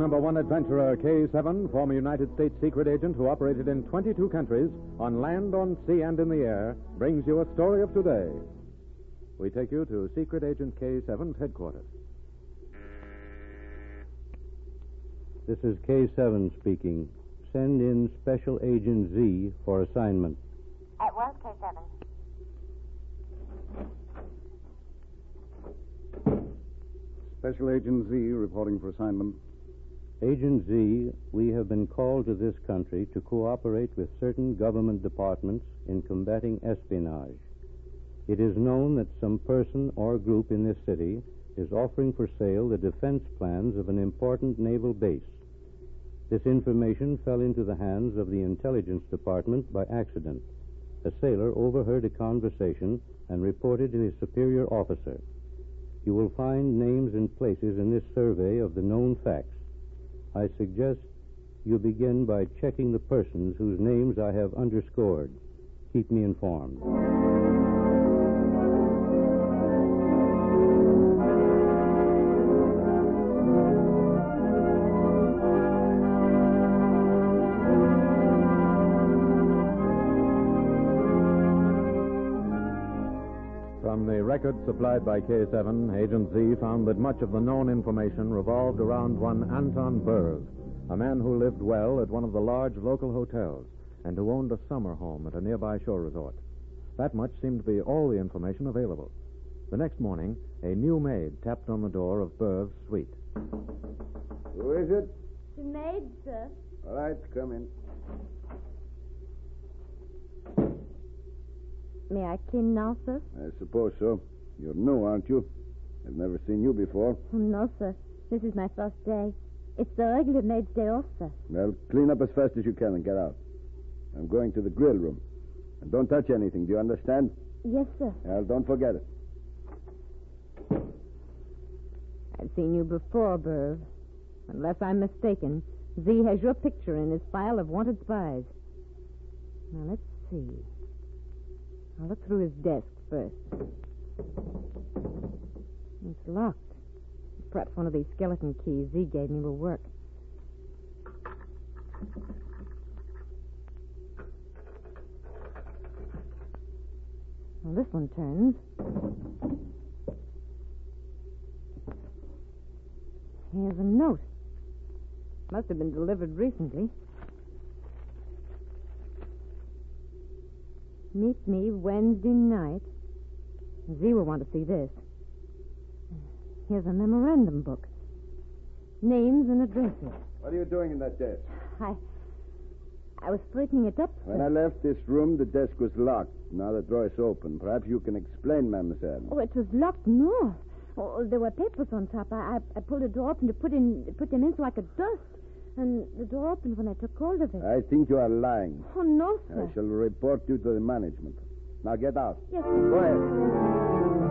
Number one adventurer, K7, former United States secret agent who operated in 22 countries, on land, on sea, and in the air, brings you a story of today. We take you to Secret Agent K7's headquarters. This is K7 speaking. Send in Special Agent Z for assignment. At once, K7. Special Agent Z reporting for assignment. Agent Z, we have been called to this country to cooperate with certain government departments in combating espionage. It is known that some person or group in this city is offering for sale the defense plans of an important naval base. This information fell into the hands of the Intelligence Department by accident. A sailor overheard a conversation and reported to his superior officer. You will find names and places in this survey of the known facts. I suggest you begin by checking the persons whose names I have underscored. Keep me informed. Records supplied by K7, Agent Z found that much of the known information revolved around one Anton Berg, a man who lived well at one of the large local hotels and who owned a summer home at a nearby shore resort. That much seemed to be all the information available. The next morning, a new maid tapped on the door of Berg's suite. Who is it? The maid, sir. All right, come in. May I clean now, sir? I suppose so. You're new, aren't you? I've never seen you before. Oh, no, sir. This is my first day. It's the regular maid's day off, sir. Well, clean up as fast as you can and get out. I'm going to the grill room. And don't touch anything, do you understand? Yes, sir. Well, don't forget it. I've seen you before, Burv. Unless I'm mistaken, Z has your picture in his file of wanted spies. Now, let's see. I'll look through his desk first. It's locked. Perhaps one of these skeleton keys Z gave me will work. Well, this one turns. Here's a note. Must have been delivered recently. Meet me Wednesday night. Z will want to see this. Here's a memorandum book. Names and addresses. What are you doing in that desk? I. I was straightening it up. When I left this room, the desk was locked. Now the drawer is open. Perhaps you can explain, mademoiselle. Oh, it was locked. No. Oh, there were papers on top. I, I, I pulled the door open to put in put them in so I could dust. And the door opened when I took hold of it. I think you are lying. Oh, no, sir. I shall report you to the management. Now get out. Yes, sir. Go ahead.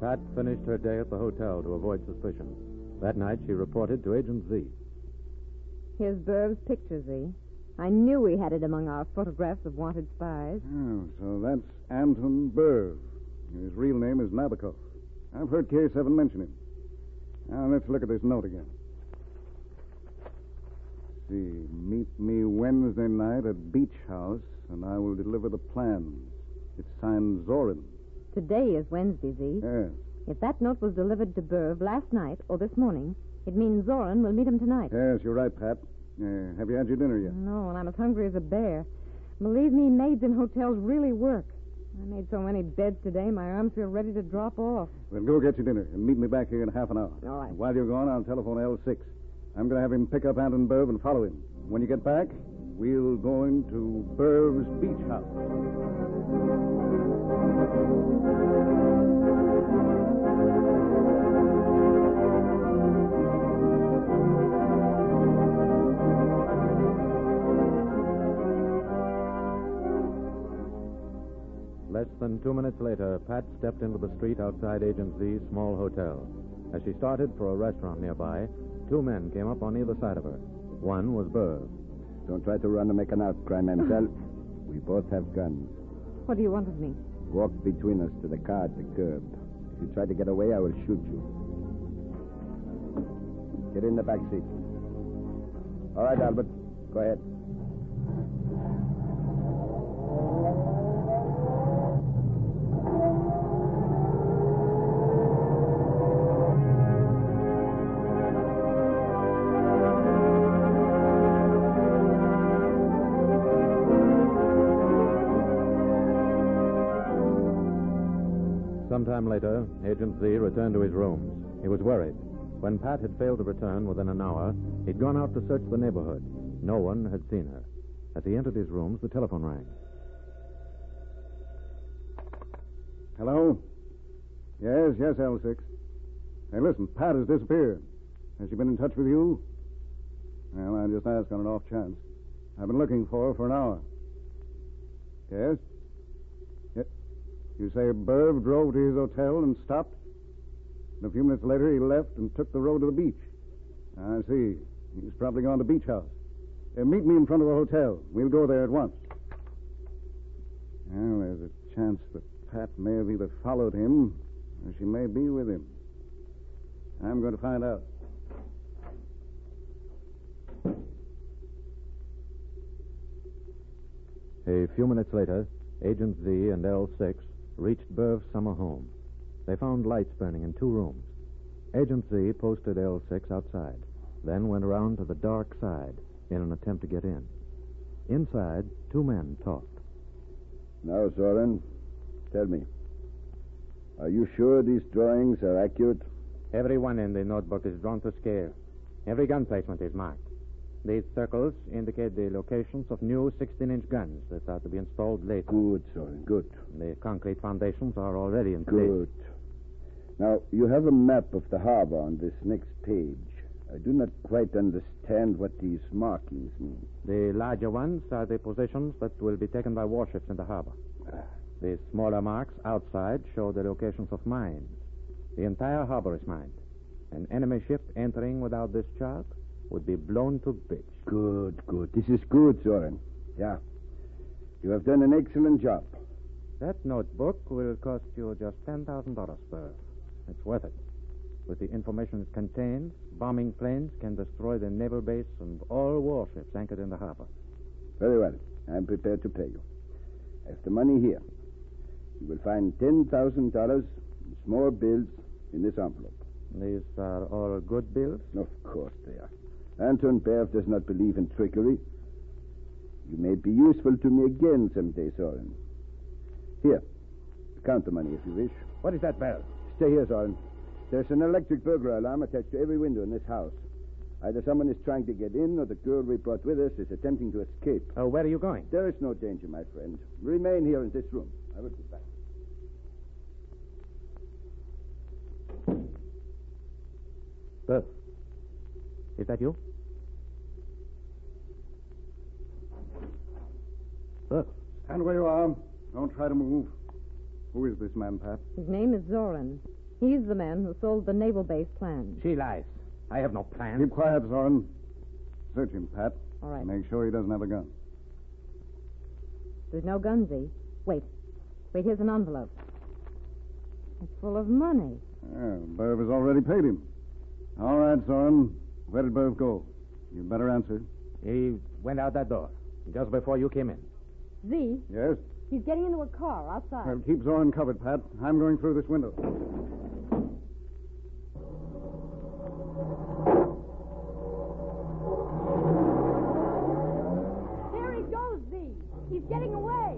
Pat finished her day at the hotel to avoid suspicion. That night, she reported to Agent Z. Here's Burb's picture, Z. I knew we had it among our photographs of wanted spies. Oh, so that's Anton Burv. His real name is Nabokov. I've heard K7 mention him. Now, let's look at this note again. See, meet me Wednesday night at Beach House, and I will deliver the plans. It's signed Zorin. Today is Wednesday, Z. Yes. If that note was delivered to Burv last night or this morning, it means Zoran will meet him tonight. Yes, you're right, Pat. Uh, have you had your dinner yet? No, and I'm as hungry as a bear. Believe me, maids in hotels really work. I made so many beds today, my arms feel ready to drop off. Well, go get your dinner and meet me back here in half an hour. All right. And while you're gone, I'll telephone L6. I'm going to have him pick up Anton Burv and follow him. When you get back, we'll go into Burv's beach house. Less than two minutes later, Pat stepped into the street outside Agent Z's small hotel. As she started for a restaurant nearby, two men came up on either side of her. One was Burr. Don't try to run and make an outcry, mademoiselle. we both have guns. What do you want of me? Walk between us to the car at the curb. If you try to get away, I will shoot you. Get in the back seat. All right, Albert. Go ahead. Sometime later, Agent Z returned to his rooms. He was worried. When Pat had failed to return within an hour, he'd gone out to search the neighborhood. No one had seen her. As he entered his rooms, the telephone rang. Hello? Yes, yes, L6. Hey, listen, Pat has disappeared. Has she been in touch with you? Well, I just asked on an off chance. I've been looking for her for an hour. Yes? You say Burv drove to his hotel and stopped? And a few minutes later, he left and took the road to the beach. I see. He's probably gone to Beach House. Uh, meet me in front of the hotel. We'll go there at once. Well, there's a chance that Pat may have either followed him or she may be with him. I'm going to find out. A few minutes later, Agent Z and L6 reached Burv's summer home. They found lights burning in two rooms. Agent Z posted L6 outside, then went around to the dark side in an attempt to get in. Inside, two men talked. Now, Soren, tell me. Are you sure these drawings are accurate? Every one in the notebook is drawn to scale. Every gun placement is marked. These circles indicate the locations of new 16 inch guns that are to be installed later. Good, Soren, good. The concrete foundations are already in place. Good. Now, you have a map of the harbor on this next page. I do not quite understand what these markings mean. The larger ones are the positions that will be taken by warships in the harbor. Ah. The smaller marks outside show the locations of mines. The entire harbor is mined. An enemy ship entering without this chart would be blown to bits. Good, good. This is good, Soren. Yeah. You have done an excellent job. That notebook will cost you just $10,000, sir. It's worth it. With the information it contains, bombing planes can destroy the naval base and all warships anchored in the harbor. Very well. I'm prepared to pay you. I have the money here. You will find $10,000 in small bills in this envelope. These are all good bills? Of course they are. Anton Berv does not believe in trickery. You may be useful to me again someday, Soren. Here, count the money if you wish. What is that bell? Stay here, Soren. There's an electric burglar alarm attached to every window in this house. Either someone is trying to get in, or the girl we brought with us is attempting to escape. Oh, where are you going? There is no danger, my friend. Remain here in this room. I will be back. Bert. Is that you? Bert. Stand where you are. Don't try to move. Who is this man, Pat? His name is Zoran. He's the man who sold the naval base plans. She lies. I have no plan. Keep quiet, Zoran. Search him, Pat. All right. Make sure he doesn't have a gun. There's no gun, Z. Eh? Wait. Wait, here's an envelope. It's full of money. Yeah, Burv has already paid him. All right, Soren. Where did Burv go? You'd better answer. He went out that door just before you came in. Z, Yes? he's getting into a car outside. Well, keep Zoran covered, Pat. I'm going through this window. There he goes, Z. He's getting away.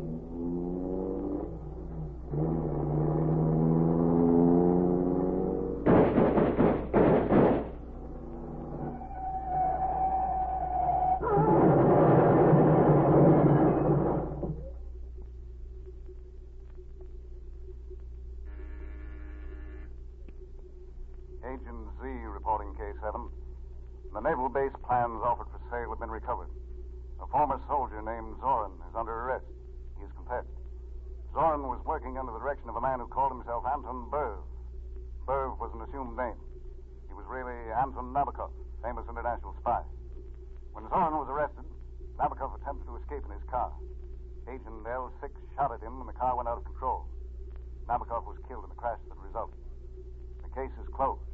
Former soldier named Zoran is under arrest. He has confessed. Zoran was working under the direction of a man who called himself Anton Berv. Berv was an assumed name. He was really Anton Nabokov, famous international spy. When Zoran was arrested, Nabokov attempted to escape in his car. Agent L6 shot at him and the car went out of control. Nabokov was killed in the crash that resulted. The case is closed.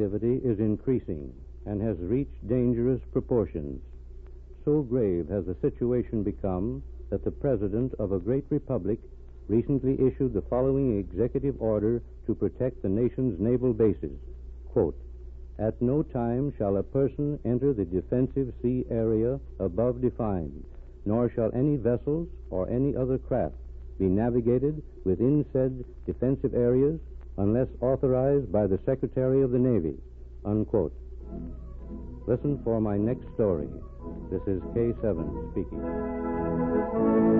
Activity is increasing and has reached dangerous proportions. So grave has the situation become that the President of a great republic recently issued the following executive order to protect the nation's naval bases. Quote, At no time shall a person enter the defensive sea area above defined, nor shall any vessels or any other craft be navigated within said defensive areas unless authorized by the Secretary of the Navy. Unquote. Listen for my next story. This is K7 speaking.